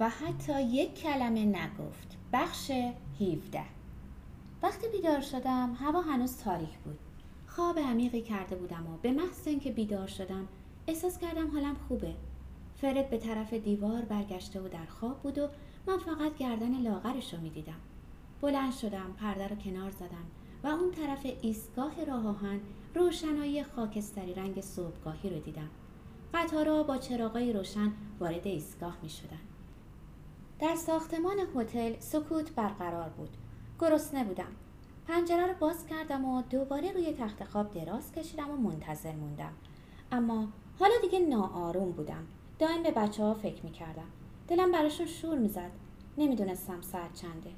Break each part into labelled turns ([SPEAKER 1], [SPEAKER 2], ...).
[SPEAKER 1] و حتی یک کلمه نگفت. بخش 17 وقتی بیدار شدم هوا هنوز تاریک بود. خواب عمیقی کرده بودم و به محض اینکه بیدار شدم احساس کردم حالم خوبه. فرد به طرف دیوار برگشته و در خواب بود و من فقط گردن لاغرش رو می‌دیدم. بلند شدم پرده رو کنار زدم و اون طرف ایستگاه راه آهن روشنایی خاکستری رنگ صبحگاهی رو دیدم. قطارها با چراغای روشن وارد ایستگاه می شدن. در ساختمان هتل سکوت برقرار بود. گرسنه بودم. پنجره رو باز کردم و دوباره روی تخت خواب دراز کشیدم و منتظر موندم. اما حالا دیگه ناآروم بودم. دائم به بچه ها فکر می کردم دلم براشون شور می‌زد. نمی‌دونستم ساعت چنده.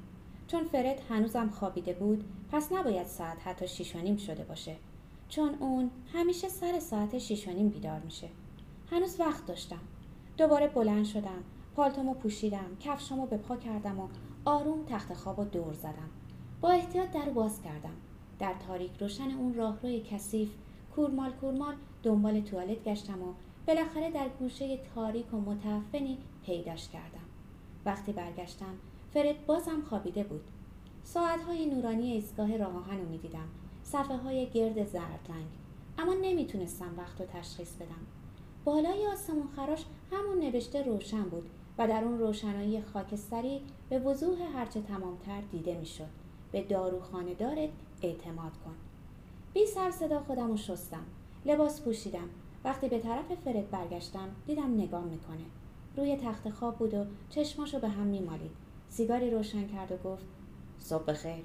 [SPEAKER 1] چون فرد هنوزم خوابیده بود پس نباید ساعت حتی شیش و نیم شده باشه. چون اون همیشه سر ساعت شیش و نیم بیدار میشه. هنوز وقت داشتم. دوباره بلند شدم. پالتومو پوشیدم کفشامو به پا کردم و آروم تخت خواب و دور زدم. با احتیاط در باز کردم. در تاریک روشن اون راهروی کثیف کورمال کورمال دنبال توالت گشتم و بالاخره در گوشه تاریک و متعفنی پیداش کردم. وقتی برگشتم فرد بازم خوابیده بود. ساعتهای نورانی ایستگاه راه آهن می‌دیدم. صفحه های گرد زرد رنگ. اما نمی‌تونستم وقت رو تشخیص بدم. بالای آسمون خراش همون نوشته روشن بود. و در اون روشنایی خاکستری به وضوح هرچه تمامتر دیده می‌شد. به داروخانه دارت اعتماد کن. بی سر صدا خودم رو شستم. لباس پوشیدم. وقتی به طرف فرد برگشتم دیدم نگام می‌کنه. روی تخت خواب بود و چشماشو به هم میمالید. سیگاری روشن کرد و گفت صبح بخیر.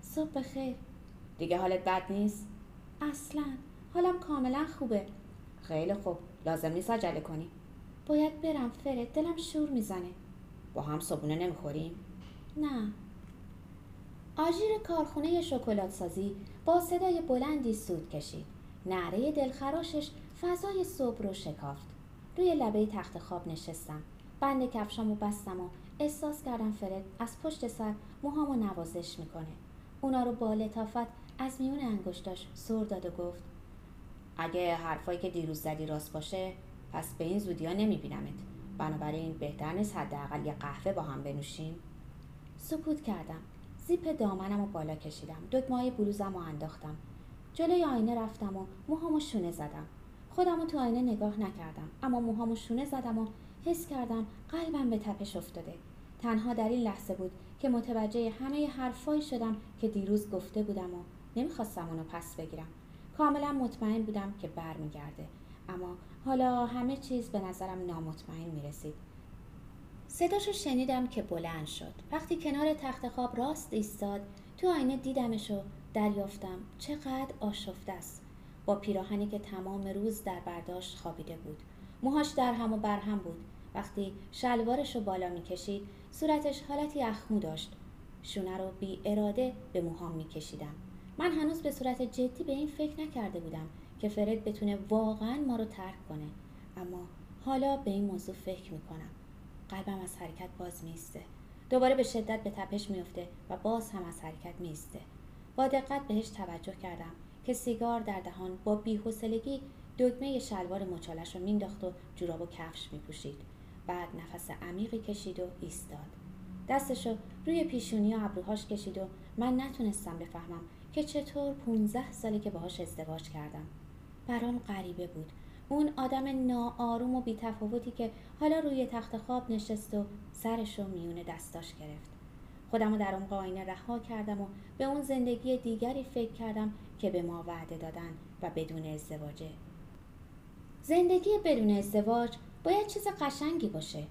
[SPEAKER 1] صبح بخیر. دیگه حالت بد نیست؟ اصلا. حالم کاملا خوبه. خیلی خوب. لازم نیست عجله کنی. باید برم فرد دلم شور می‌زنه. با هم صبونه نمی‌خوریم؟ نه. آژیر کارخونه شکلات سازی با صدای بلندی سود کشید. نعره دلخراشش فضای صبح رو شکافت. روی لبه تخت خواب نشستم. بند کفشامو بستم و احساس کردم فرد از پشت سر موهامو نوازش می‌کنه. اونا رو با لطافت از میون انگشتاش سر داد و گفت اگه حرفایی که دیروز زدی راست باشه پس به این زودی ها نمیبینمت. بنابراین بهتر نیست حداقل یه قهوه با هم بنوشیم. سکوت کردم. زیپ دامنم و بالا کشیدم. دکمه بلوزم و انداختم. جلوی آینه رفتم و موهامو شونه زدم. خودم تو آینه نگاه نکردم اما موهامو شونه زدم و حس کردم قلبم به تپش افتاده. تنها در این لحظه بود که متوجه همه حرفایی شدم که دیروز گفته بودم و نمی‌خواستم اونو پس بگیرم. کاملا مطمئن بودم که برمیگرده. اما حالا همه چیز به نظرم نامطمئن می‌رسید. صداشو شنیدم که بلند شد. وقتی کنار تخت خواب راست ایستاد تو آینه دیدمش و دریافتم. چقدر آشفته است. با پیراهنی که تمام روز در برداشت خوابیده بود. موهاش در هم و بر هم بود. وقتی شلوارش رو بالا می‌کشید صورتش حالتی اخمو داشت. شونه رو بی اراده به موهام میکشیدم. من هنوز به صورت جدی به این فکر نکرده بودم. که فرد بتونه واقعا ما رو ترک کنه. اما حالا به این موضوع فکر می‌کنم. قلبم از حرکت باز میسته دوباره به شدت به تپش میفته و باز هم از حرکت میسته با دقت بهش توجه کردم که سیگار در دهان با بیحوصلگی دکمه شلوار مچالش رو مینداخت و جوراب و کفش میپوشید. بعد نفس عمیقی کشید و ایستاد. دستشو روی پیشونی و ابروهاش کشید و من نتونستم بفهمم که چطور 15 ساله که باهاش ازدواج کردم. برام غریبه بود. اون آدم ناآروم و بیتفاوتی که حالا روی تخت خواب نشست و سرش رو میون دستاش گرفت. خودم رو در اون آینه رها کردم و به اون زندگی دیگری فکر کردم که به ما وعده دادن و بدون ازدواجه. زندگی بدون ازدواج باید چیز قشنگی باشه.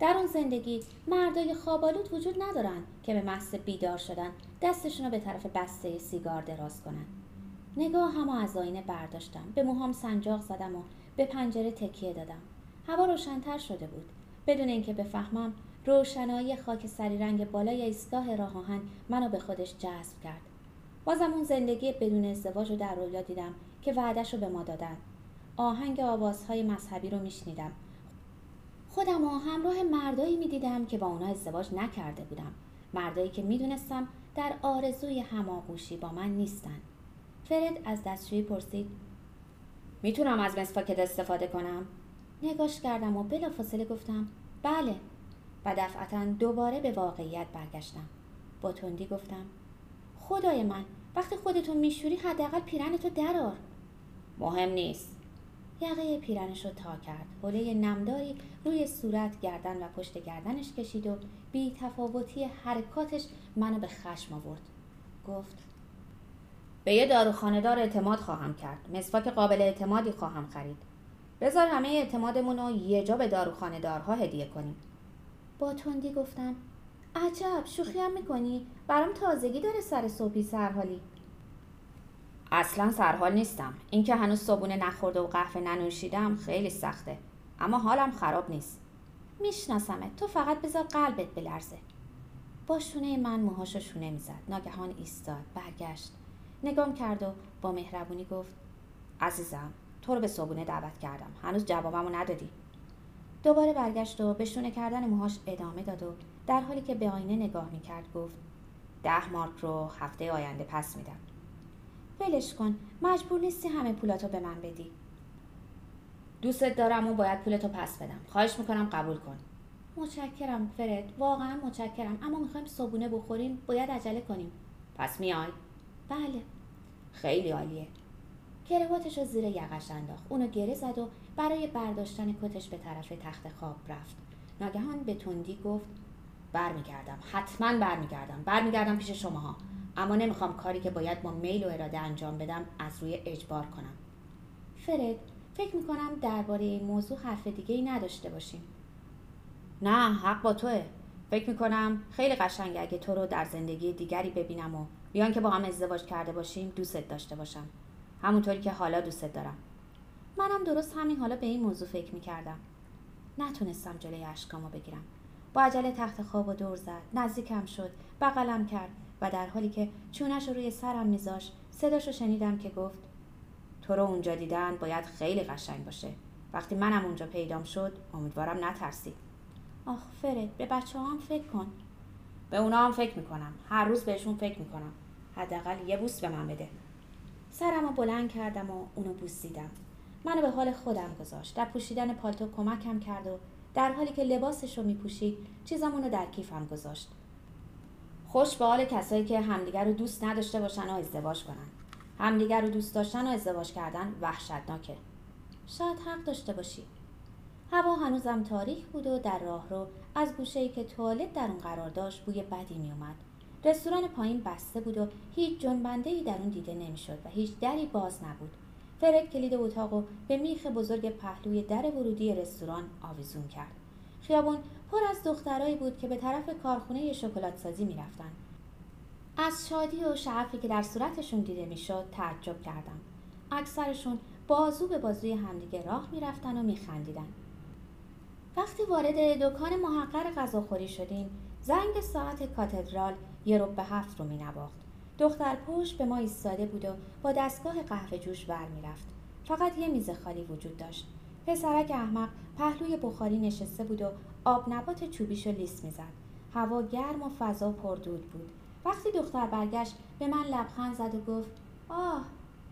[SPEAKER 1] در اون زندگی مردای خوابالود وجود ندارن که به محض بیدار شدن دستشون رو به طرف بسته سیگار دراز کنن. نگاه هم از آینه برداشتم. به موهام سنجاق زدم و به پنجره تکیه دادم. هوا روشنتر شده بود. بدون اینکه بفهمم روشنایی خاک سری رنگ بالای ایستگاه راه آهن منو به خودش جذب کرد. بازم اون زندگی بدون ازدواج رو در رویا دیدم که وعدش رو به ما دادن. آهنگ آوازهای مذهبی رو میشنیدم. خودم و همراه مردایی می‌دیدم که با اونا ازدواج نکرده بودم. مردایی که می‌دونستم در آرزوی هماغوشی با من نیستن. فرد از دستشویی پرسید می‌تونم از مسواکت استفاده کنم؟ نگاش کردم و بلافاصله گفتم بله. و دفعتا دوباره به واقعیت برگشتم. با تندی گفتم خدای من وقتی خودتو میشوری حداقل پیرنتو درار مهم نیست. یقه پیرنش رو تا کرد. حوله نمداری روی صورت گردن و پشت گردنش کشید و بی تفاوتی حرکاتش منو به خشم آورد. گفت به یه دار اعتماد خواهم کرد. مسواک قابل اعتمادی خواهم خرید. بذار همه اعتمادمون رو یه جا به دارها هدیه کنیم. با تندی گفتم عجب شوخی هم می‌کنی. برام تازگی داره سر صبحی سرحالی. اصلا سرحال نیستم. اینکه هنوز صبونه نخورده و قهوه ننوشیدم خیلی سخته. اما حالم خراب نیست. میشناسمه تو فقط بذار قلبت بلرزه. با شونه من موهاشو شونه می‌زد. ناگهان ایستاد. برگشت. نگام کرد و با مهربونی گفت عزیزم تو رو به صبونه دعوت کردم. هنوز جوابمو ندادی. دوباره برگشت و به شونه کردن موهاش ادامه داد و در حالی که به آینه نگاه می‌کرد گفت ده مارک رو هفته آینده پس میدم. ولش کن مجبور نیستی همه پولاتو به من بدی. دوستت دارم و باید پولتو پس بدم. خواهش می‌کنم قبول کن. متشکرم فرد. واقعا متشکرم. اما می‌خوایم صبونه بخوریم باید عجله کنیم. پس میای بله. خیلی عالیه. کرواتش رو زیر یقش انداخت. اونو گره زد و برای برداشتن کتش به طرف تخت خواب رفت. ناگهان به تندی گفت برمیگردم. حتما برمیگردم. برمیگردم پیش شماها. اما نمی‌خوام کاری که باید با میل و اراده انجام بدم از روی اجبار کنم. فرد فکر می‌کنم درباره این موضوع حرف دیگه ای نداشته باشیم. نه حق با توه. فکر می‌کنم خیلی قشنگه اگه تو رو در زندگی دیگری ببینم و بیان که با هم ازدواج کرده باشیم دوستت داشته باشم. همونطوری که حالا دوستت دارم. منم درست همین حالا به این موضوع فکر می‌کردم. نتونستم جلوی اشکامو بگیرم. با عجله تخت خواب و دور زد. نزدیکم شد. بغلم کرد. و در حالی که چونش رو روی سرم میذاشت صداشو شنیدم که گفت تو رو اونجا دیدن باید خیلی قشنگ باشه. وقتی منم اونجا پیدام شد امیدوارم نترسی. آخ فرد به بچه هم فکر کن. به اونا هم فکر می‌کنم. هر روز بهشون فکر می‌کنم. حداقل یه بوس به من بده. سرم رو بلند کردم و اونو بوسیدم منو به حال خودم گذاشت. در پوشیدن پالتو کمکم کرد و در حالی که لباسش رو میپوشید چیزامونو در کیفم گذاشت. خوش به حال کسایی که همدیگر رو دوست نداشته باشن و ازدواج کنن. همدیگر رو دوست داشتن و ازدواج کردن وحشتناکه. شاید حق داشته باشی. هوا هنوزم تاریک بود و در راه رو از گوشه که توالت در اون قرار داشت بوی بدی می اومد. رستوران پایین بسته بود و هیچ جنبنده ای در اون دیده نمی‌شد و هیچ دری باز نبود. فرد کلید اتاق و به میخ بزرگ پهلوی در ورودی رستوران آویزون کرد. خیابون پر از دخترایی بود که به طرف کارخونه شکلات سازی می‌رفتن. از شادی و شعفی که در صورتشون دیده می‌شد تعجب کردم. اکثرشون بازو به بازوی همدیگه راه می‌رفتن و میخندیدن. وقتی وارد دکان محقر غذاخوری شدیم زنگ ساعت کاتدرال یه رب هفت رو مینواخت. دختر پشت به ما ایستاده بود و با دستگاه قهوه جوش ور می‌رفت. فقط یه میز خالی وجود داشت. پسرک احمق پهلوی بخاری نشسته بود و آب نبات چوبیشو لیس می‌زد. هوا گرم و فضا پردود بود. وقتی دختر برگشت به من لبخند زد و گفت آه.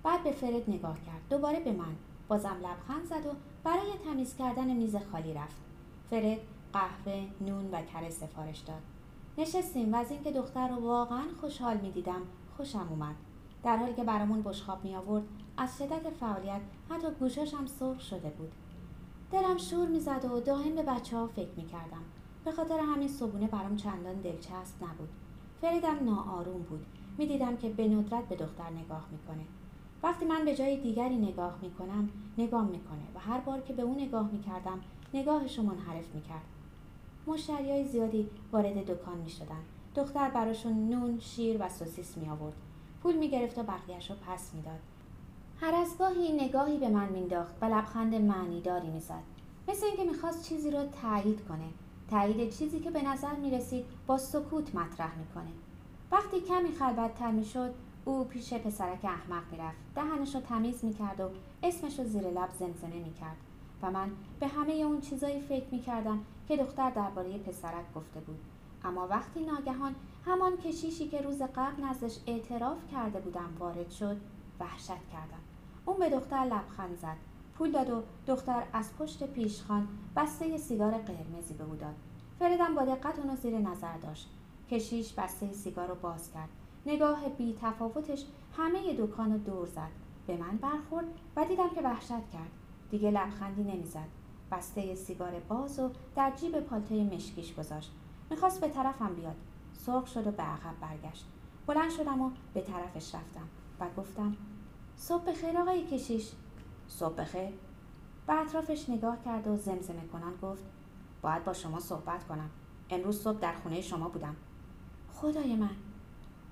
[SPEAKER 1] بعد به فرد نگاه کرد. دوباره به من. بازم لبخند زد و برای تمیز کردن میز خالی رفت. فرد قهوه نون و کره سفارش داد. نشستیم و از اینکه دختر رو واقعا خوشحال می‌دیدم خوشم اومد. در حالی که برامون بشخاب می آورد از شدت فعالیت حتی گوشاشم سرخ شده بود. دلم شور می‌زد و دائم به بچه ها فکر می کردم. به خاطر همین صبونه برام چندان دلچسب نبود. فریدم ناآروم بود. می‌دیدم که به ندرت به دختر نگاه می‌کنه. وقتی من به جای دیگری نگاه می‌کنم نگاه می‌کنه و هر بار که به او نگاه می‌کردم نگاهش رو منحرف می‌کرد. مشتری های زیادی وارد دکان می‌شدن. دختر براشون نون شیر و سوسیس می آورد پول می گرفت و بقیهش رو پس می‌داد. هر از گاهی نگاهی به من مینداخت و لبخند معنیداری می‌زد. مثل اینکه می‌خواست چیزی رو تایید کنه. تایید چیزی که به نظر می رسید با سکوت مطرح می‌کنه. وقتی کمی خلوتتر می‌شد او پیش پسرک احمق می‌رفت. دهنش رو تمیز می‌کرد و اسمش رو زیر لب زمزمه می‌کرد. و من به همه اون چیزایی فکر می‌کردم که دختر درباره پسرک گفته بود. اما وقتی ناگهان همان کشیشی که روز قبل نزدش اعتراف کرده بودم وارد شد وحشت کردم. اون به دختر لبخند زد. پول داد و دختر از پشت پیشخان بسته سیگار قرمزی به او داد. فریدم با دقت اونو زیر نظر داشت. کشیش بسته سیگار رو باز کرد. نگاه بی تفاوتش همه دکان رو دور زد. به من برخورد و دیدم که وحشت کرد. دیگه لبخندی نمی‌زد. بسته سیگار باز و در جیب پالتوی مشکیش گذاشت. می‌خواست به طرفم بیاد. سرخ شد و به عقب برگشت. بلند شدم و به طرفش رفتم. و گفتم صبح بخیر آقای کشیش. صبح بخیر. به اطرافش نگاه کرد و زمزمه کنان گفت باید با شما صحبت کنم. امروز صبح در خونه شما بودم. خدای من.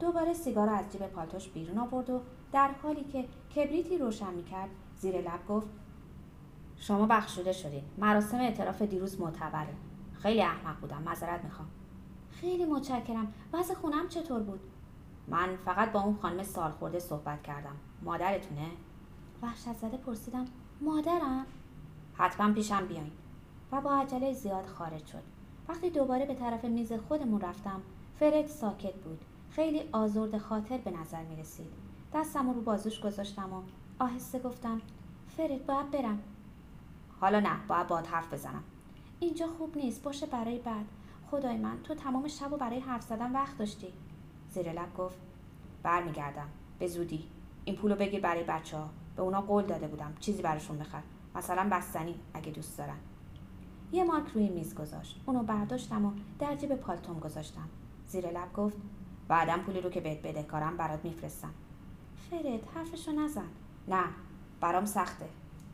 [SPEAKER 1] دوباره سیگار از جیب پالتوش بیرون آورد و در حالی که کبریتی روشن می‌کرد زیر لب گفت شما بخشوده شدید مراسم اعتراف دیروز معتبره. خیلی احمق بودم. معذرت می‌خوام. خیلی متشکرم. وضع خونم چطور بود؟ من فقط با اون خانم سالخورده صحبت کردم. مادرتونه؟ وحشت زده پرسیدم. مادرم؟ حتما پیشم بیاین. و با عجله زیاد خارج شد. وقتی دوباره به طرف میز خودمون رفتم فرد ساکت بود. خیلی آزرد خاطر به نظر می رسید دستم رو بازوش گذاشتم و آهسته گفتم فرد باید برم. حالا نه باید باید حرف بزنم. اینجا خوب نیست باشه برای بعد. خدای من تو تمام شب و برای حرف زدن وقت داشتی. زیر لب گفت برمیگردم. به زودی. این پولو بگیر برای بچه ها به اونا قول داده بودم. چیزی براشون بخر. مثلا بستنی اگه دوست دارن. یه مارک روی میز گذاشت. اونو برداشتم و در جیب پالتوم گذاشتم. زیر لب گفت بعدم پولی رو که بهت بده کارم برات میفرستم. فرد حرفشو نزن. نه برام سخته.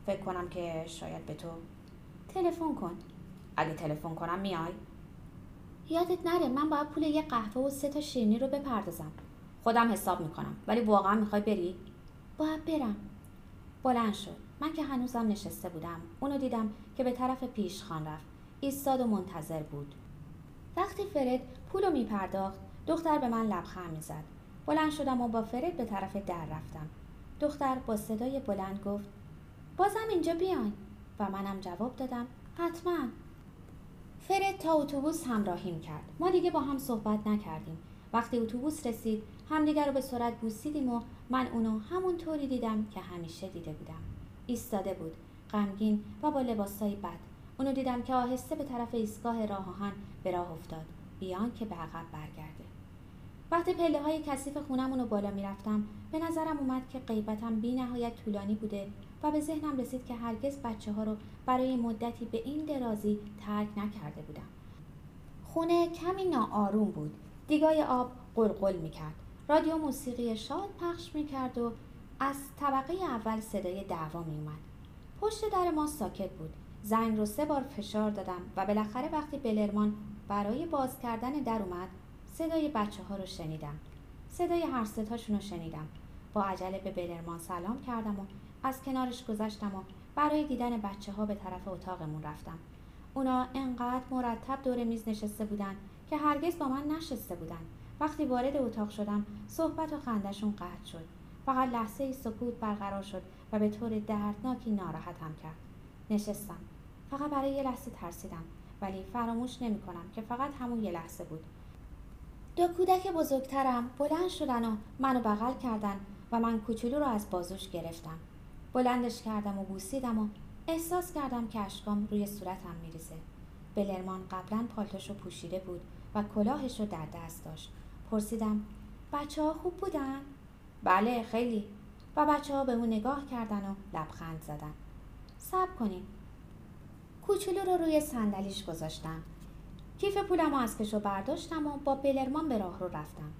[SPEAKER 1] فکر کنم که شاید به تو تلفن کن. اگه تلفن کنم میای؟ یادت نره من باید پول یه قهوه و سه تا شیرینی رو بپردازم. خودم حساب می‌کنم. ولی واقعا می‌خوای بری؟ باید برم. بلند شد من که هنوزم نشسته بودم. اونو دیدم که به طرف پیشخان رفت. ایستاد و منتظر بود. وقتی فرد پول رو میپرداخت دختر به من لبخند می‌زد. بلند شدم و با فرد به طرف در رفتم. دختر با صدای بلند گفت بازم اینجا بیاین. و منم جواب دادم. حتما. فرد تا اتوبوس همراهیم کرد. ما دیگه با هم صحبت نکردیم. وقتی اتوبوس رسید همدیگر رو به سرعت بوسیدیم و من اونو همون طوری دیدم که همیشه دیده بودم. ایستاده بود. غمگین و با لباسای بد. اونو دیدم که آهسته به طرف ایستگاه راه آهن به راه افتاد. بیان که به عقب برگرده. وقتی پله های کثیف خونمون رو بالا می‌رفتم به نظرم اومد که غیبتم بی نهایت طولانی بوده و به ذهنم رسید که هرگز بچه ها رو برای مدتی به این درازی ترک نکرده بودم. خونه کمی ناآروم بود. دیگای آب قلقل می‌کرد. رادیو موسیقی شاد پخش می‌کرد و از طبقه اول صدای دعوا میومد پشت در ما ساکت بود. زنگ رو سه بار فشار دادم و بالاخره وقتی بلرمان برای باز کردن در اومد صدای بچه ها رو شنیدم. صدای هر ستاشون رو شنیدم. با عجله به بلرمان سلام کردم و از کنارش گذشتم و برای دیدن بچه ها به طرف اتاقمون رفتم. اونا انقدر مرتب دور میز نشسته بودن که هرگز با من نشسته بودن. وقتی وارد اتاق شدم صحبت و خندشون قطع شد. فقط لحظه ای سکوت برقرار شد و به طور دردناکی ناراحتم کرد. نشستم. فقط برای یه لحظه ترسیدم ولی فراموش نمی کنم که فقط همون یه لحظه بود. دو کودک بزرگترم بلند شدن و منو بغل کردن. و من کوچولو رو از بازوش گرفتم. بلندش کردم و بوسیدم و احساس کردم که اشکام روی صورتم میریزه. بلرمان قبلا پالتوشو پوشیده بود و کلاهش رو در دست داشت. پرسیدم بچه ها خوب بودن؟ بله خیلی. و بچه ها به اون نگاه کردن و لبخند زدن. صبر کنین. کوچولو رو روی صندلیش گذاشتم. کیف پولم رو از کشو برداشتم و با بلرمان به راه رو رفتم.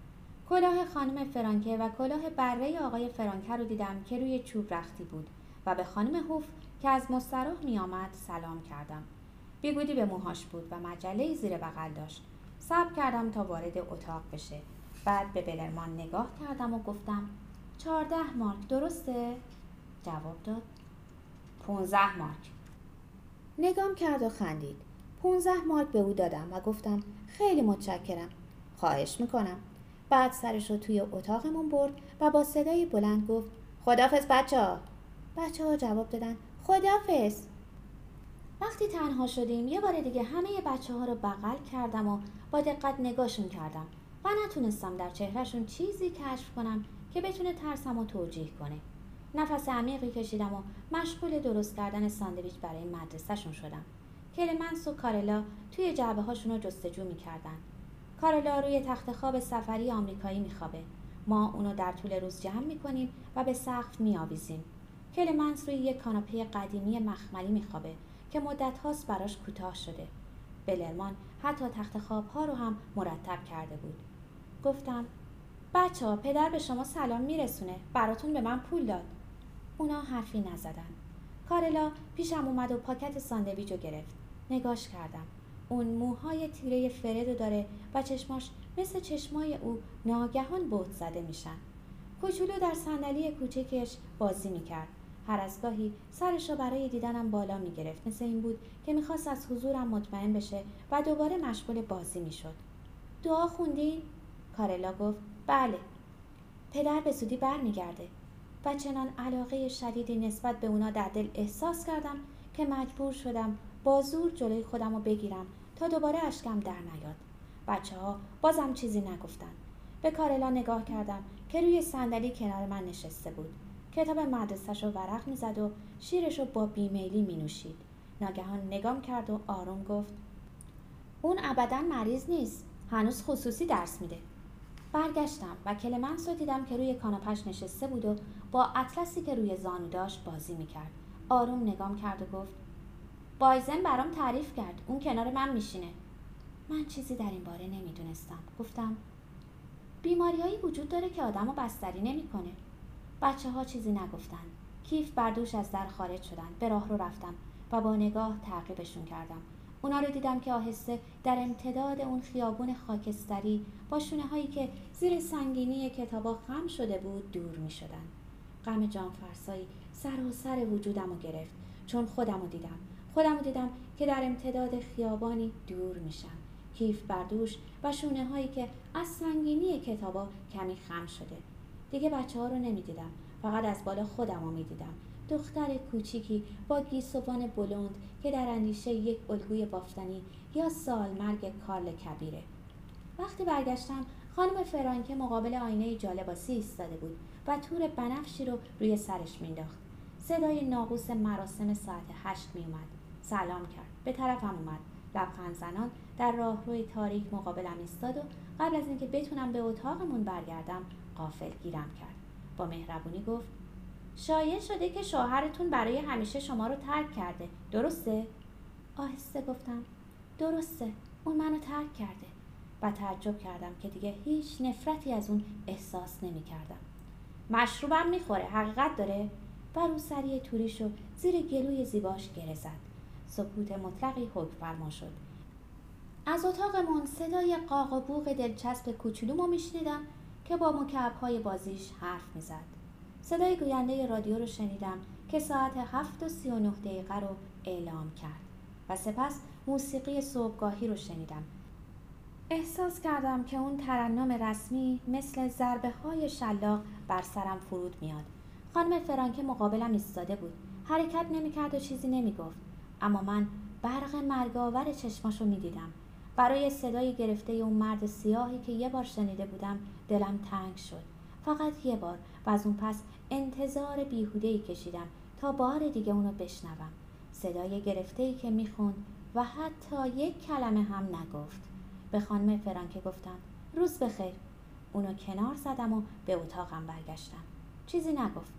[SPEAKER 1] کلاه خانم فرانکه و کلاه بره آقای فرانکه رو دیدم که روی چوب رختی بود و به خانم هوف که از مستراح می آمد سلام کردم. بیگودی به موهاش بود و مجله زیر بغل داشت. صبر کردم تا وارد اتاق بشه. بعد به بلرمان نگاه کردم و گفتم چهارده مارک درسته؟ جواب داد پونزده مارک. نگام کرد و خندید. پونزده مارک به او دادم و گفتم خیلی متشکرم. خواهش می‌کنم. بعد سرش رو توی اتاقمون برد و با صدای بلند گفت خدافز بچه ها. بچه ها جواب دادن خدافز وقتی تنها شدیم یه بار دیگه همه بچه ها رو بغل کردم و با دقت نگاهشون کردم و نتونستم در چهرهشون چیزی کشف کنم که بتونه ترسم و توجیه کنه. نفس عمیقی کشیدم و مشغول درست کردن ساندویچ برای مدرسهشون شدم. کلمنس و کارلا توی جعبه هاشون رو جستجو می‌کردن. کارلا روی تخت خواب سفری آمریکایی میخوابه. ما اونو در طول روز جمع می‌کنیم و به سقف میآویزیم. کلمنس روی یک کاناپه قدیمی مخملی میخوابه که مدت هاست براش کوتاه شده. بلرمان حتی تخت خواب ها رو هم مرتب کرده بود. گفتم بچه ها پدر به شما سلام میرسونه. براتون به من پول داد. اونا حرفی نزدن. کارلا پیشم اومد و پاکت ساندویج گرفت. نگاش کردم. اون موهای تیره فردو داره و چشماش مثل چشمای او ناگهان بود زده میشن. کوچولو در صندلی کوچکش بازی می‌کرد. هر از گاهی سرش را برای دیدنم بالا می‌گرفت. مثل این بود که می‌خواست از حضورم مطمئن بشه و دوباره مشغول بازی می‌شد. دعا خوندین؟ کارلا گفت بله. پدر به زودی برمیگرده و چنان علاقه شدیدی نسبت به اونا در دل احساس کردم که مجبور شدم با زور جلوی خودم رو بگیرم تا دوباره اشکم در نیاد. بچه ها بازم چیزی نگفتن. به کارلا نگاه کردم که روی صندلی کنار من نشسته بود. کتاب مدرسهش رو ورق می‌زد و شیرش رو با بیمیلی می نوشید ناگهان نگام کرد و آروم گفت اون ابدا مریض نیست. هنوز خصوصی درس میده. برگشتم و کلمنس رو دیدم که روی کاناپش نشسته بود و با اطلسی که روی زانو داشت بازی می‌کرد. آروم نگام کرد و گفت بایزن برام تعریف کرد. اون کنار من میشینه. من چیزی در این باره نمی‌دونستم. گفتم بیماریهایی وجود داره که آدم رو بستری نمی‌کنه. بچه ها چیزی نگفتن. کیف بردوش از در خارج شدن. به راه رو رفتم و با نگاه تعقیبشون کردم. اونا رو دیدم که آهسته در امتداد اون خیابون خاکستری با شونه هایی که زیر سنگینی کتابا خم شده بود دور می شدن. غم جان فرسایی سر و سر وجودم رو گرفت. چون خودم رو دیدم. خودم دیدم که در امتداد خیابانی دور میشم. کیف بردوش و شونه هایی که از سنگینی کتابا کمی خم شده. دیگه بچه ها رو نمی‌دیدم. فقط از بالا خودم رو می‌دیدم. دختر کوچیکی با گیسوان بلند که در اندیشه یک الگوی بافتنی یا سال مرگ کارل کبیره. وقتی برگشتم خانم فرانکه مقابل آینه جالباسی ایستاده بود و تور بنفشی رو روی سرش مینداخت. صدای ناقوس مراسم ساعت هشت میومد سلام کرد. به طرفم اومد. لبخند زنان در راهروی تاریک مقابلم ایستاد و قبل از اینکه بتونم به اتاقمون برگردم قافل گیرم کرد. با مهربونی گفت شایع شده که شوهرتون برای همیشه شما رو ترک کرده. درسته؟ آهسته گفتم. درسته. اون منو ترک کرده. و تعجب کردم که دیگه هیچ نفرتی از اون احساس نمی کردم. مشروبم می‌خوره. حقیقت داره؟ و روسری توریش رو زیر گلوی زیباش گره زد. سکوت مطلقی حکم فرما شد. از اتاقمون صدای قاق و بوغ دلچسب کوچولومو میشنیدم که با مکعبهای بازیش حرف می‌زد. صدای گوینده رادیو رو شنیدم که ساعت هفت و سی و نه دقیقه رو اعلام کرد و سپس موسیقی صبحگاهی رو شنیدم. احساس کردم که اون ترنم رسمی مثل ضربه های شلاق بر سرم فرود میاد. خانم فرانکه مقابلم ایستاده بود. حرکت نمی‌کرد و چیزی نمی‌گفت. اما من برق مرگاور چشماشو می‌دیدم. برای صدای گرفته اون مرد سیاهی که یه بار شنیده بودم دلم تنگ شد. فقط یه بار و از اون پس انتظار بیهوده کشیدم تا بار دیگه اونو بشنوم. صدای گرفته ای که می‌خوند و حتی یک کلمه هم نگفت. به خانم فرانکه گفتم روز بخیر. اونو کنار زدم و به اتاقم برگشتم. چیزی نگفت.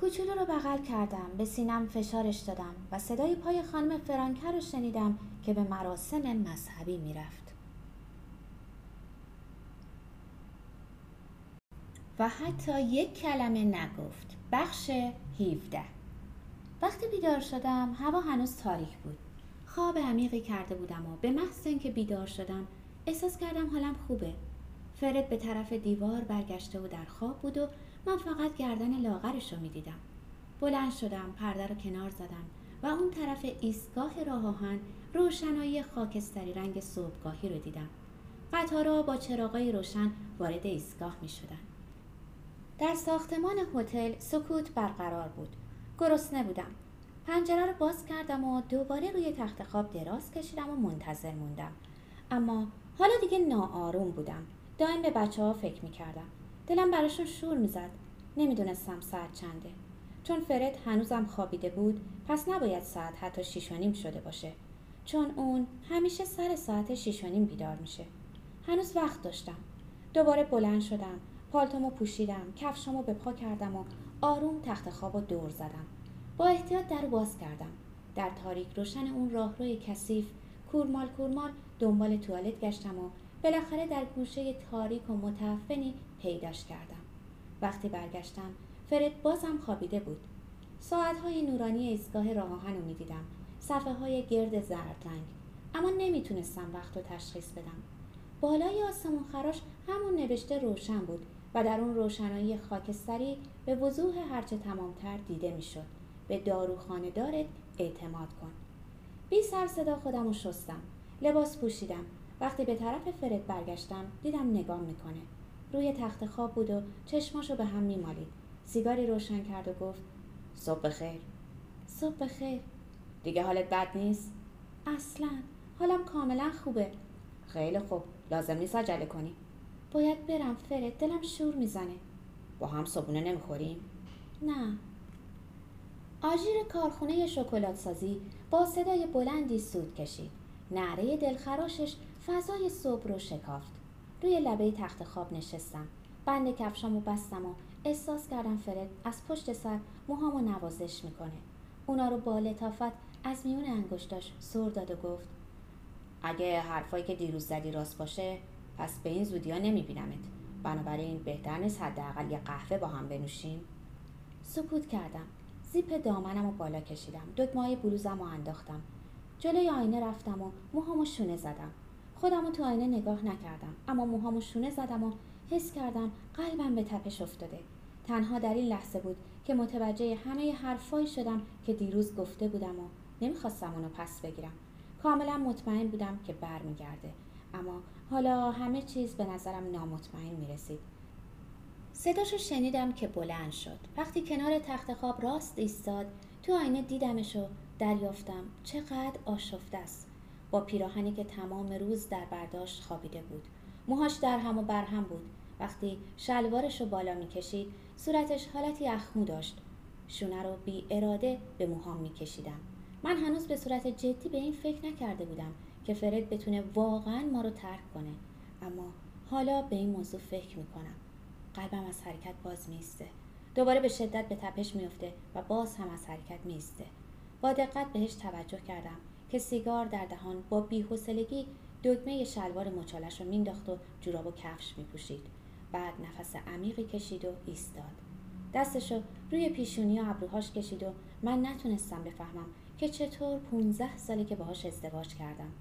[SPEAKER 1] کوچولو رو بغل کردم به سینم فشارش دادم و صدای پای خانم فرانکه رو شنیدم که به مراسم مذهبی می‌رفت. و حتی یک کلمه نگفت بخش 17 وقتی بیدار شدم هوا هنوز تاریک بود. خواب عمیقی کرده بودم و به محض اینکه بیدار شدم احساس کردم حالم خوبه. فرد به طرف دیوار برگشته و در خواب بود و من فقط گردن لاغرش رو می‌دیدم. بلند شدم پرده رو کنار زدم و اون طرف ایستگاه راه آهن روشنایی خاکستری رنگ صبحگاهی رو دیدم. قطارها با چراغای روشن وارد ایستگاه می شدن. در ساختمان هتل سکوت برقرار بود. گرسنه بودم. پنجره رو باز کردم و دوباره روی تخت خواب دراز کشیدم و منتظر موندم. اما حالا دیگه ناآروم بودم. دائم به بچه ها فکر می کردم دلم براشون شور می‌زد. نمی‌دونستم ساعت چنده. چون فرد هنوزم خوابیده بود پس نباید ساعت حتی شیش و نیم شده باشه. چون اون همیشه سر ساعت شیش و نیم بیدار میشه. هنوز وقت داشتم. دوباره بلند شدم پالتومو پوشیدم کفشامو به پا کردم و آروم تخت خواب و دور زدم. با احتیاط در باز کردم. در تاریک روشن اون راهروی کثیف کورمال کورمال دنبال توالت گشتم و بالاخره در گوشه تاریک و متعفنی پیداش کردم. وقتی برگشتم فرد بازم خوابیده بود. ساعتهای نورانی ایستگاه راه آهن رو می‌دیدم. صفحه های گرد زرد رنگ. اما نمی‌تونستم وقت رو تشخیص بدم. بالای آسمون خراش همون نوشته روشن بود و در اون روشنایی خاکستری به وضوح هرچه تمامتر دیده می‌شد. به داروخانه دارت اعتماد کن. بی سر صدا خودم رو شستم. لباس پوشیدم. وقتی به طرف فرد برگشتم دیدم نگام می‌کنه. روی تخت خواب بود و چشماشو به هم میمالید. سیگاری روشن کرد و گفت صبح بخیر. صبح بخیر. دیگه حالت بد نیست؟ اصلا. حالم کاملا خوبه. خیلی خوب. لازم نیست عجله کنی. باید برم فرد. دلم شور می‌زنه. با هم صبونه نمی‌خوریم؟ نه. آژیر کارخونه شکلات سازی با صدای بلندی سود کشید. نعره دلخراشش فضای صبح رو شکافت. روی لبه تخت خواب نشستم. بند کفشامو بستم و احساس کردم فرد از پشت سر موهامو نوازش می‌کنه. اونا رو با لطافت از میون انگشتاش سر داد و گفت اگه حرفایی که دیروز زدی راست باشه پس به این زودی ها نمیبینمت. بنابراین بهتر نیست حداقل یه قهوه با هم بنوشیم. سکوت کردم. زیپ دامنم و بالا کشیدم. دکمه بلوزم و انداختم. جلوی آینه رفتم و موهامو شونه زدم. خودم رو تو آینه نگاه نکردم. اما موهامو شونه زدم و حس کردم قلبم به تپش افتاده. تنها در این لحظه بود که متوجه همه حرفایی شدم که دیروز گفته بودم و نمی‌خواستم اونو پس بگیرم. کاملا مطمئن بودم که برمیگرده. اما حالا همه چیز به نظرم نامطمئن می‌رسید. صداشو شنیدم که بلند شد. وقتی کنار تخت خواب راست ایستاد تو آینه دیدمش و دریافتم. چقدر آشفته است. با پیراهنی که تمام روز در برداشت خوابیده بود. موهاش در هم و بر هم بود. وقتی شلوارش رو بالا می‌کشید صورتش حالتی اخمو داشت. شونه رو بی اراده به موهام میکشیدم. من هنوز به صورت جدی به این فکر نکرده بودم که فرد بتونه واقعا ما رو ترک کنه. اما حالا به این موضوع فکر می‌کنم. قلبم از حرکت باز میسته دوباره به شدت به تپش میفته و باز هم از حرکت میسته با دقت بهش توجه کردم. سیگار در دهان با بیحوصلگی دکمه شلوار مچالش رو مینداخت و جوراب و کفش میپوشید. بعد نفس عمیقی کشید و ایستاد. دستشو روی پیشونی و ابروهاش کشید و من نتونستم بفهمم که چطور 15 سالی که باهاش ازدواج کردم.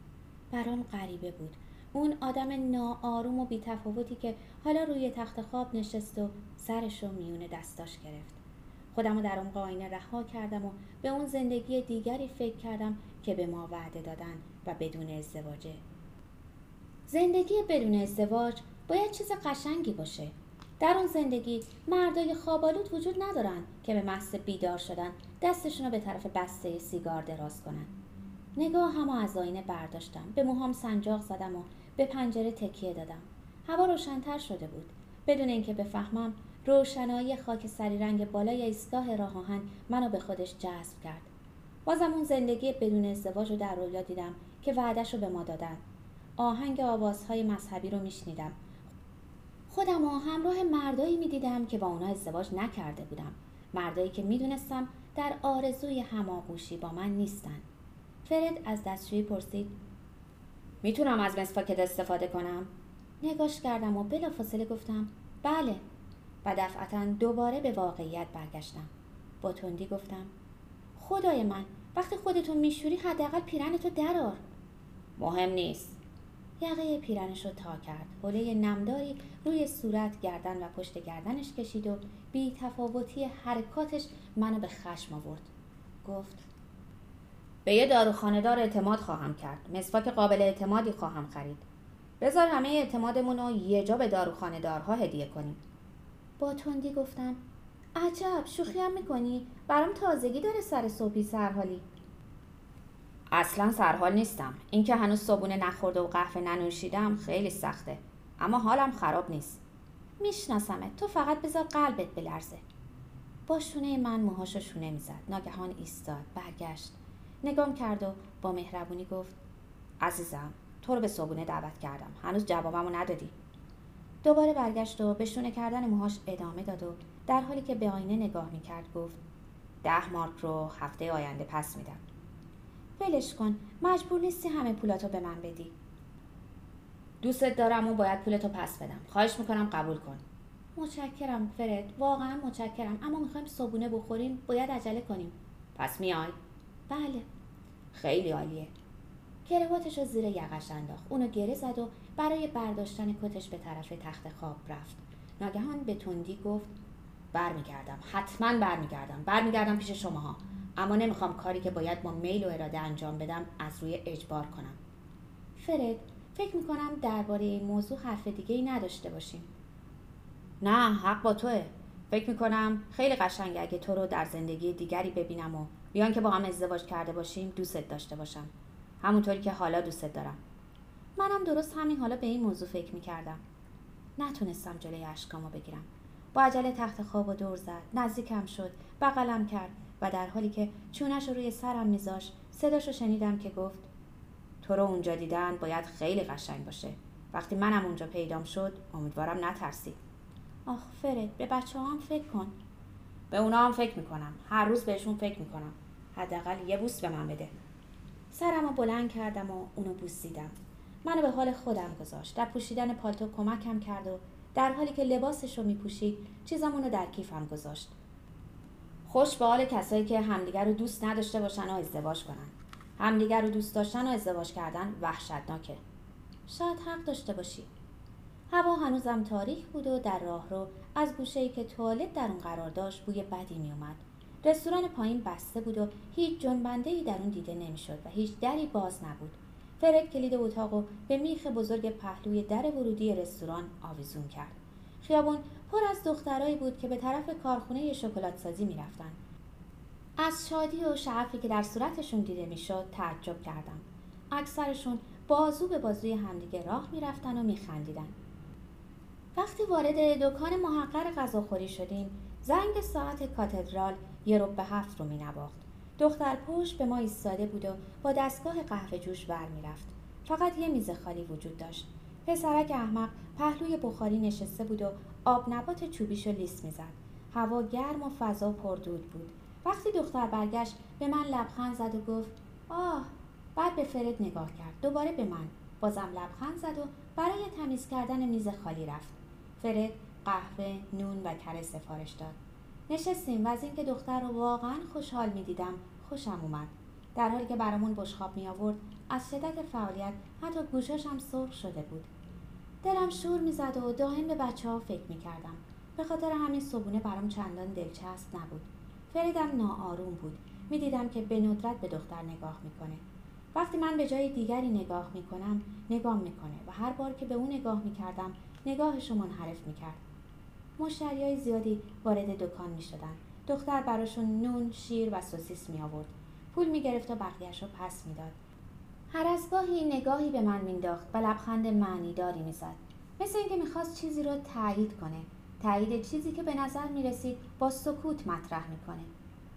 [SPEAKER 1] برام غریبه بود. اون آدم ناآروم و بیتفاوتی که حالا روی تخت خواب نشست و سرش رو میون دستاش گرفت. خودم رو در عمق آینه رها کردم و به اون زندگی دیگری فکر کردم که به ما وعده دادن و بدون ازدواجه. زندگی بدون ازدواج باید چیز قشنگی باشه. در اون زندگی مردای خوابالود وجود ندارن که به محض بیدار شدن دستشون رو به طرف بسته سیگار دراز کنن. نگاه هم از آینه برداشتم. به موهام سنجاق زدم و به پنجره تکیه دادم. هوا روشنتر شده بود. بدون اینکه بفهمم روشنایی خاک سری رنگ بالای ایستگاه راه آهن منو به خودش جذب کرد. بازم اون زندگی بدون ازدواج رو در رویا دیدم که وعدش رو به ما دادن. آهنگ آوازهای مذهبی رو میشنیدم. خودم و همراه مردایی می‌دیدم که با اونا ازدواج نکرده بودم. مردایی که می‌دونستم در آرزوی هماغوشی با من نیستن. فرد از دستشویی پرسید می‌تونم از مسواکت استفاده کنم؟ نگاش کردم و بلافاصله گفتم بله. و دفعتا دوباره به واقعیت برگشتم. با تندی گفتم خدای من وقتی خودتون میشوری حداقل پیرنتو درار مهم نیست. یقه پیرنش رو تا کرد. حوله نمداری روی صورت گردن و پشت گردنش کشید و بی تفاوتی حرکاتش منو به خشم آورد. گفت به یه داروخانه دار اعتماد خواهم کرد. مسواک قابل اعتمادی خواهم خرید. بذار همه اعتمادمون رو یه جا به داروخانه دارها هدیه کنیم. با تندی گفتم عجب شوخی هم می‌کنی. برام تازگی داره سر صبحی سرحالی. اصلا سرحال نیستم. اینکه هنوز صبونه نخورده و قهوه ننوشیدم خیلی سخته. اما حالم خراب نیست. میشناسمه تو فقط بذار قلبت بلرزه. با شونه من موهاشو شونه می‌زد. ناگهان ایستاد برگشت. نگام کرد و با مهربونی گفت عزیزم تو رو به صبونه دعوت کردم. هنوز جوابمو ندادی. دوباره برگشت و به شونه کردن موهاش ادامه داد و در حالی که به آینه نگاه می‌کرد گفت ده مارک رو هفته آینده پس میدم. ولش کن مجبور نیستی همه پولاتو به من بدی. دوستت دارم و باید پولتو پس بدم. خواهش می‌کنم قبول کن. متشکرم فرد واقعا متشکرم. اما می‌خوایم صبونه بخوریم باید عجله کنیم. پس میای. بله. خیلی عالیه. کرواتش رو زیر یقش انداخت. اونو گره زد و برای برداشتن کتش به طرف تخت خواب رفت. ناگهان به تندی گفت برمیگردم. حتما برمیگردم. برمیگردم پیش شماها. اما نمی‌خوام کاری که باید با میل و اراده انجام بدم از روی اجبار کنم. فرد فکر می‌کنم درباره این موضوع حرف دیگه ای نداشته باشیم. نه حق با توه. فکر می‌کنم خیلی قشنگه اگه تو رو در زندگی دیگری ببینم و بیان که با هم ازدواج کرده باشیم دوستت داشته باشم. همونطوری که حالا دوستت دارم. منم درست همین حالا به این موضوع فکر می‌کردم. نتونستم جلوی اشکامو بگیرم. با عجله تخت خواب و دور زد. نزدیکم شد. بغلم کرد و در حالی که چونش رو روی سرم میذاشت صداش رو شنیدم که گفت تو رو اونجا دیدن باید خیلی قشنگ باشه. وقتی منم اونجا پیدام شد امیدوارم نترسی. آخ فرد به بچه هم فکر کن. به اونا هم فکر می‌کنم. هر روز بهشون فکر می‌کنم. حداقل یه بوس به من بده. سرم رو بلند کردم و اونو بوسیدم. منو به حال خودم گذاشت. در پوشیدن پالتو کمکم کرد و در حالی که لباسش رو میپوشید چیزمون رو در کیفم گذاشت. خوش به حال کسایی که همدیگر رو دوست نداشته باشن و ازدواج کنن. همدیگر رو دوست داشتن و ازدواج کردن وحشتناکه. شاید حق داشته باشی. هوا هنوزم تاریک بود و در راه رو از گوشه ای که توالت در اون قرار داشت بوی بدی می اومد. رستوران پایین بسته بود و هیچ جنبنده ای در اون دیده نمی‌شد و هیچ دری باز نبود. فرد کلید اتاق و به میخ بزرگ پهلوی در ورودی رستوران آویزون کرد. خیابون پر از دخترایی بود که به طرف کارخونه شکلات سازی می‌رفتند. از شادی و شعفی که در صورتشون دیده می‌شد تعجب کردم. اکثرشون بازو به بازوی همدیگه راه می‌رفتن و میخندیدن. وقتی وارد دکان محقر غذاخوری شدیم زنگ ساعت کاتدرال یه رب به هفت رو می نواخت. دختر پشت به ما ایستاده بود و با دستگاه قهوه جوش ور رفت. فقط یه میز خالی وجود داشت. پسرک احمق پهلوی بخاری نشسته بود و آب نبات چوبیشو لیست می‌زد. هوا گرم و فضا پردود بود. وقتی دختر برگشت به من لبخند زد و گفت آه بعد به فرد نگاه کرد. دوباره به من. بازم لبخند زد و برای تمیز کردن میز خالی رفت. فرد قهوه، نون و کره سفارش داد. نشستیم و از اینکه دختر رو واقعا خوشحال می‌دیدم خوشم اومد. در حالی که برامون بشخاب می آورد از شدت فعالیت حتی گوشاشم سرخ شده بود. دلم شور می‌زد و دائم به بچه ها فکر می کردم. به خاطر همین صبونه برام چندان دلچسب نبود. فریدم ناآروم بود. می‌دیدم که به ندرت به دختر نگاه می‌کنه. وقتی من به جای دیگری نگاه می‌کنم نگاه می‌کنه و هر بار که به اون نگاه می‌کردم نگاهش منحرف می‌کرد مشتری های زیادی وارد دکان می‌شدن. دختر براشون نون شیر و سوسیس می آورد پول می گرفت و بقیهش رو پس می‌داد. هر از گاهی نگاهی به من مینداخت و لبخند معنیداری می‌زد. مثل اینکه می‌خواست چیزی رو تایید کنه. تایید چیزی که به نظر می‌رسید با سکوت مطرح می‌کنه.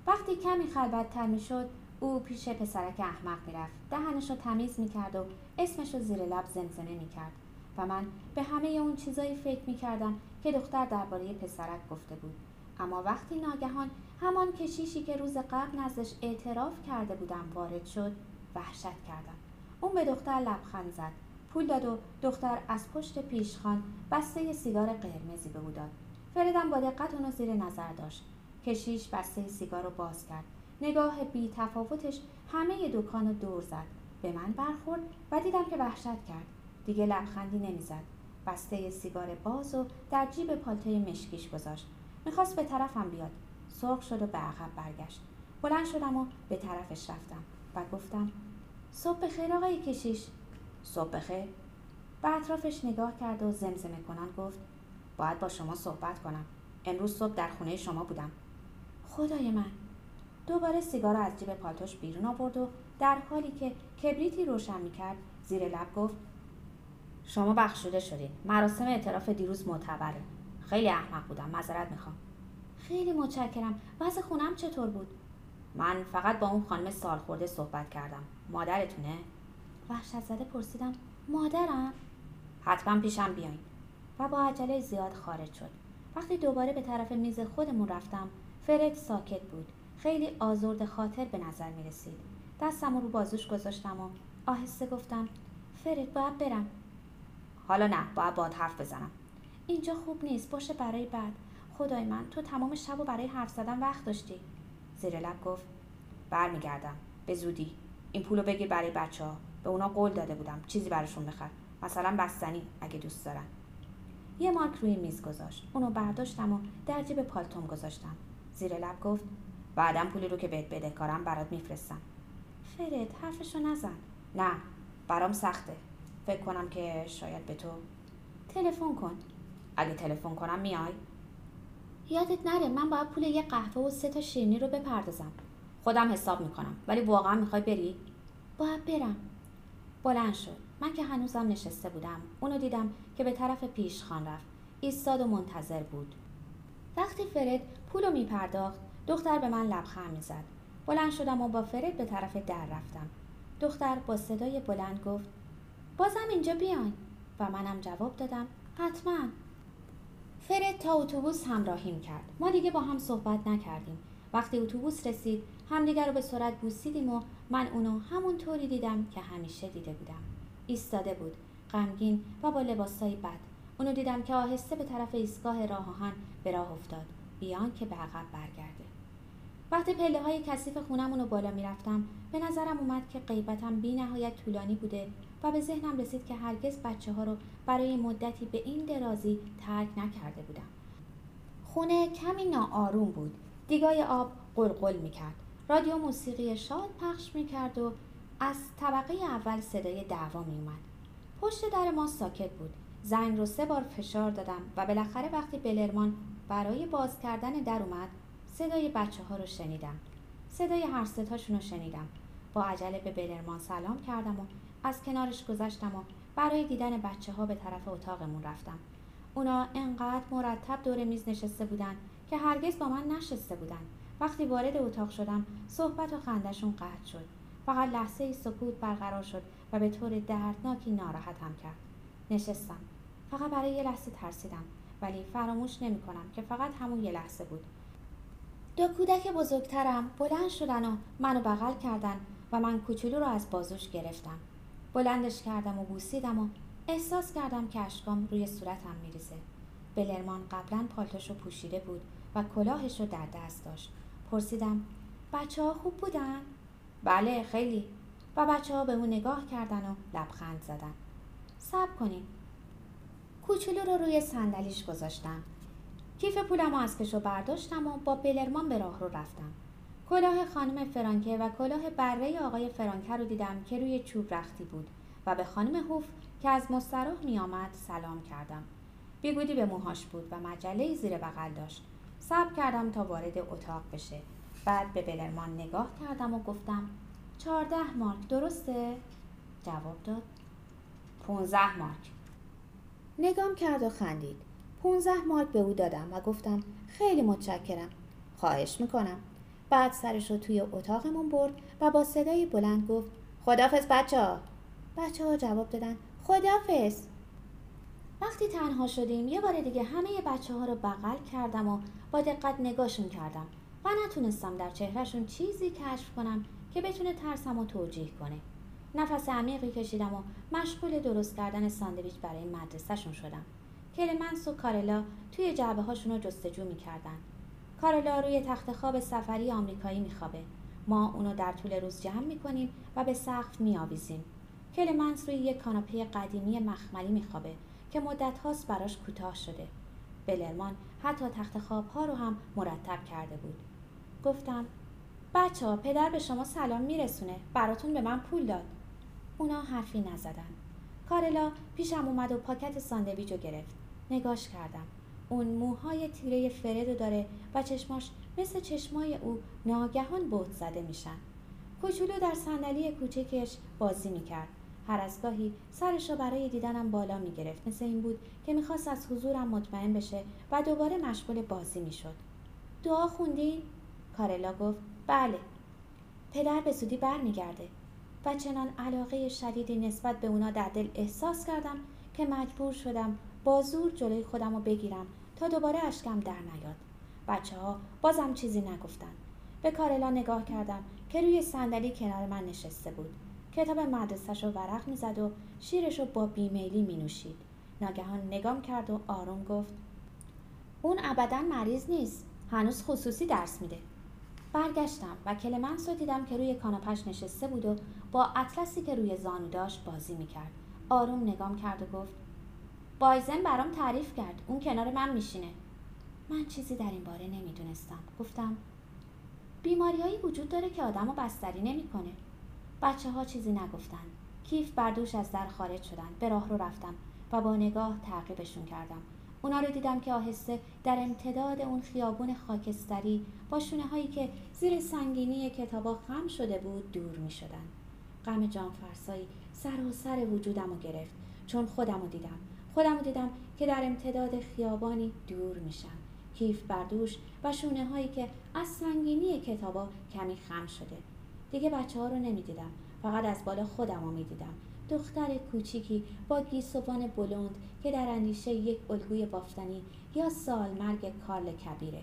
[SPEAKER 1] وقتی کمی خلوتتر می‌شد او پیش پسرک احمق می‌رفت. دهنش رو تمیز می‌کرد و اسمش رو زیر لب زمزمه می‌کرد. و من به همه اون چیزایی فکر می کردم که دختر درباره پسرک گفته بود. اما وقتی ناگهان همان کشیشی که روز قبل نزدش اعتراف کرده بودم وارد شد وحشت کردم. اون به دختر لبخند زد. پول داد و دختر از پشت پیشخان بسته سیگار قرمزی به او داد. فریدم با دقت اونو زیر نظر داشت. کشیش بسته سیگار رو باز کرد. نگاه بی تفاوتش همه دکان رو دور زد. به من برخورد و دیدم که وحشت کرد. دیگه لبخندی نمی‌زد. بسته سیگار باز و در جیب پالتوی مشکیش گذاشت. می‌خواست به طرفم بیاد. سرخ شد و به عقب برگشت. بلند شدم و به طرفش رفتم و گفتم صبح بخیر آقای کشیش. صبح بخیر. به اطرافش نگاه کرد و زمزمه کنن گفت باید با شما صحبت کنم. امروز صبح در خونه شما بودم. خدای من. دوباره سیگار از جیب پالتوش بیرون آورد و در حالی که کبریتی روشن می‌کرد زیر لب گفت شما بخشوده شدین. مراسم اعتراف دیروز معتبره. خیلی احمق بودم. معذرت می‌خوام. خیلی متشکرم. وضع خونم چطور بود؟ من فقط با اون خانم سالخورده صحبت کردم. مادرتونه؟ وحشت زده پرسیدم. مادرم؟ حتما پیشم بیاین. و با عجله زیاد خارج شد. وقتی دوباره به طرف میز خودمون رفتم فرد ساکت بود. خیلی آزرد خاطر به نظر می رسید دستم رو بازوش گذاشتم و آهسته گفتم فرد باید برم. حالا نه باید باد حرف بزنم. اینجا خوب نیست باشه برای بعد. خدای من تو تمام شب و برای حرف زدن وقت داشتی. زیر لب گفت برمیگردم. به زودی. این پولو بگیر برای بچه ها به اونا قول داده بودم. چیزی براشون بخر. مثلا بستنی اگه دوست دارن. یه مارک روی میز گذاشت. اونو برداشتم و در جیب پالتوم گذاشتم. زیر لب گفت بعدم پولی رو که بهت بده کارم برات میفرستم. فرد حرفشو نزن. نه برام سخته. فکر کنم که شاید به تو تلفن کن. اگه تلفن کنم میای؟ یادت نره من باید پول یه قهوه و سه تا شیرینی رو بپردازم. خودم حساب می‌کنم. ولی واقعا می‌خوای بری؟ باید برم. بلند شد من که هنوزم نشسته بودم. اونو دیدم که به طرف پیش خان رفت. ایستاد و منتظر بود. وقتی فرد پولو میپرداخت دختر به من لبخند می‌زد. بلند شدم و با فرد به طرف در رفتم. دختر با صدای بلند گفت بازم اینجا بیاین. و منم جواب دادم. حتما. فرد تا اتوبوس همراهیم کرد. ما دیگه با هم صحبت نکردیم. وقتی اتوبوس رسید همدیگر رو به سرعت بوسیدیم و من اونو همون طوری دیدم که همیشه دیده بودم. ایستاده بود. غمگین و با لباسایی بد. اونو دیدم که آهسته به طرف ایستگاه راه آهن به راه افتاد. بیان که به عقب برگرده. وقتی پله های کثیف خونمون رو بالا می‌رفتم به نظرم اومد که غیبتم بی نهایت طولانی بوده و به ذهنم رسید که هرگز بچه ها رو برای مدتی به این درازی ترک نکرده بودم. خونه کمی ناآروم بود. دیگای آب قلقل می‌کرد. رادیو موسیقی شاد پخش می‌کرد و از طبقه اول صدای دعوا میومد پشت در ما ساکت بود. زنگ رو سه بار فشار دادم و بالاخره وقتی بلرمان برای باز کردن در اومد صدای بچه ها رو شنیدم. صدای هر ستاشون رو شنیدم. با عجله به بلرمان سلام کردم و از کنارش گذشتم و برای دیدن بچه ها به طرف اتاقمون رفتم. اونا انقدر مرتب دور میز نشسته بودن که هرگز با من نشسته بودن. وقتی وارد اتاق شدم صحبت و خندشون قطع شد. فقط لحظه سکوت برقرار شد و به طور دردناکی ناراحتم کرد. نشستم. فقط برای یه لحظه ترسیدم ولی فراموش نمی کنم که فقط همون یه لحظه بود. دو کودک بزرگترم بلند شدن و منو بغل کردن. و من کوچولو رو از بازوش گرفتم. بلندش کردم و بوسیدم و احساس کردم که اشکام روی صورتم میریزه. بلرمان قبلا پالتوشو پوشیده بود و کلاهش رو در دست داشت. پرسیدم بچه ها خوب بودن؟ بله خیلی. و بچه ها به اون نگاه کردن و لبخند زدن. صبر کنین. کوچولو رو روی صندلیش گذاشتم. کیف پولم از کشو برداشتم و با بلرمان به راه رو رفتم. کلاه خانم فرانکه و کلاه بره آقای فرانکه رو دیدم که روی چوب رختی بود و به خانم هوف که از مستراح می آمد سلام کردم. بیگودی به موهاش بود و مجله زیر بغل داشت. صبر کردم تا وارد اتاق بشه. بعد به بلرمان نگاه کردم و گفتم چهارده مارک درسته؟ جواب داد پونزه مارک. نگام کرد و خندید. پونزه مارک به او دادم و گفتم خیلی متشکرم. خواهش می‌کنم. بعد سرش رو توی اتاقمون برد و با صدای بلند گفت خدافز بچه ها بچه ها جواب دادن خدافز وقتی تنها شدیم یه بار دیگه همه بچه ها رو بغل کردم و با دقت نگاهشون کردم و نتونستم در چهرهشون چیزی کشف کنم که بتونه ترسم و توجیه کنه. نفس عمیقی کشیدم و مشغول درست کردن ساندویچ برای مدرسهشون شدم. کلمنس و کارلا توی جعبه هاشون رو جستجو می‌کردن. کارلا روی تخت خواب سفری آمریکایی میخوابه. ما اونو در طول روز جمع می‌کنیم و به سقف میآویزیم. کلمنس روی یک کاناپه قدیمی مخملی میخوابه که مدت هاست براش کوتاه شده. بلرمان حتی تخت خواب ها رو هم مرتب کرده بود. گفتم بچه ها پدر به شما سلام میرسونه. براتون به من پول داد. اونا حرفی نزدن. کارلا پیشم اومد و پاکت ساندویج رو گرفت. نگاش کردم. اون موهای تیره فرد داره و چشماش مثل چشمای او ناگهان بود زده میشن. کوچولو در صندلی کوچکش بازی می‌کرد. هر از گاهی سرش رو برای دیدنم بالا می‌گرفت. مثل این بود که می‌خواست از حضورم مطمئن بشه و دوباره مشغول بازی می‌شد. دعا خوندین؟ کارلا گفت بله. پدر به زودی برمیگرده و چنان علاقه شدیدی نسبت به اونا در دل احساس کردم که مجبور شدم با زور جلوی خودم رو بگیرم تا دوباره اشکم در نیاد. بچه ها بازم چیزی نگفتن. به کارلا نگاه کردم که روی صندلی کنار من نشسته بود. کتاب مدرسهش رو ورق می‌زد و شیرش رو با بیمیلی می نوشید ناگهان نگام کرد و آروم گفت اون ابدا مریض نیست. هنوز خصوصی درس میده. برگشتم و کلمنس رو دیدم که روی کاناپش نشسته بود و با اطلسی که روی زانو داشت بازی می‌کرد. آروم نگام کرد و گفت بایزن برام تعریف کرد. اون کنار من میشینه. من چیزی در این باره نمی‌دونستم. گفتم بیماریهایی وجود داره که آدم رو بستری نمی‌کنه. بچه ها چیزی نگفتن. کیف بردوش از در خارج شدن. به راه رو رفتم و با نگاه تعقیبشون کردم. اونا رو دیدم که آهسته در امتداد اون خیابون خاکستری با شونه هایی که زیر سنگینی کتابا خم شده بود دور می شدن. غم جان فرسایی سر وجودم رو گرفت. چون خودم رو دیدم. خودم رو دیدم که در امتداد خیابانی دور میشم. کیف بردوش و شونه هایی که از سنگینی کتابا کمی خم شده. دیگه بچه ها رو نمی‌دیدم. فقط از بالا خودم رو می‌دیدم. دختر کوچیکی با گیسوان بلند که در اندیشه یک الگوی بافتنی یا سال مرگ کارل کبیره.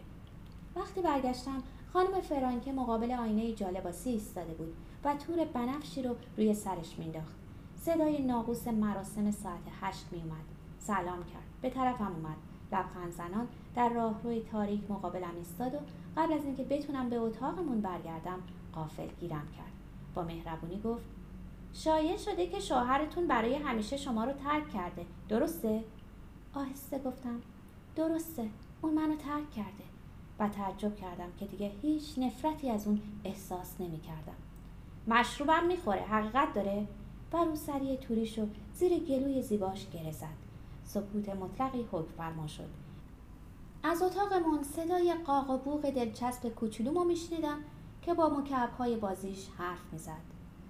[SPEAKER 1] وقتی برگشتم خانم فرانکه مقابل آینه جالباسی ایستاده بود و تور بنفشی رو روی سرش مینداخت صدای ناقوس مراسم ساعت هشت میومد سلام کرد. به طرفم اومد. لبخند زنان در راهروی تاریک مقابلم ایستاد و قبل از اینکه بتونم به اتاقمون برگردم قافل گیرم کرد. با مهربونی گفت شایع شده که شوهرتون برای همیشه شما رو ترک کرده. درسته؟ آهسته گفتم. درسته. اون منو ترک کرده. و تعجب کردم که دیگه هیچ نفرتی از اون احساس نمی کردم مشروبم می‌خوره. حقیقت داره؟ و روسری توریش رو زیر گلوی زیباش گره زد. سکوت مطلقی حکم فرما شد. از اتاقمون صدای قاق و بوغ دلچسب کوچولومو میشنیدم که با مکعبهای بازیش حرف می‌زد.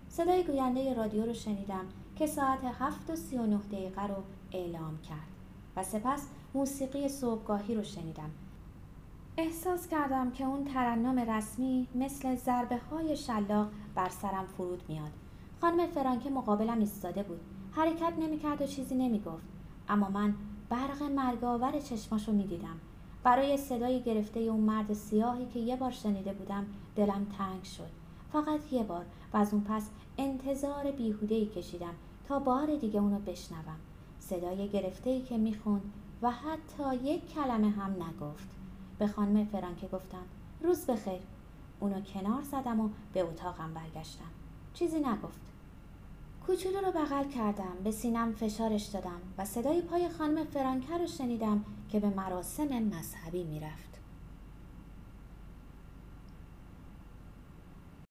[SPEAKER 1] صدای گوینده رادیو رو شنیدم که ساعت هفت و سی و نه دقیقه رو اعلام کرد و سپس موسیقی صبحگاهی رو شنیدم. احساس کردم که اون ترنم رسمی مثل ضربه های شلاق بر سرم فرود میاد. خانم فرانکه مقابلم ایستاده بود. حرکت نمی‌کرد و چیزی نمی‌گفت. اما من برق مرگاور چشماشو می‌دیدم. برای صدای گرفته اون مرد سیاهی که یه بار شنیده بودم دلم تنگ شد. فقط یه بار و از اون پس انتظار بیهودهی کشیدم تا بار دیگه اونو بشنوم. صدای گرفته که می‌خوند و حتی یک کلمه هم نگفت. به خانم فرانکه گفتم روز بخیر. اونو کنار زدم و به اتاقم برگشتم. چیزی نگفت. کوچولو رو بغل کردم به سینم فشارش دادم و صدای پای خانم فرانکه رو شنیدم که به مراسم مذهبی می‌رفت.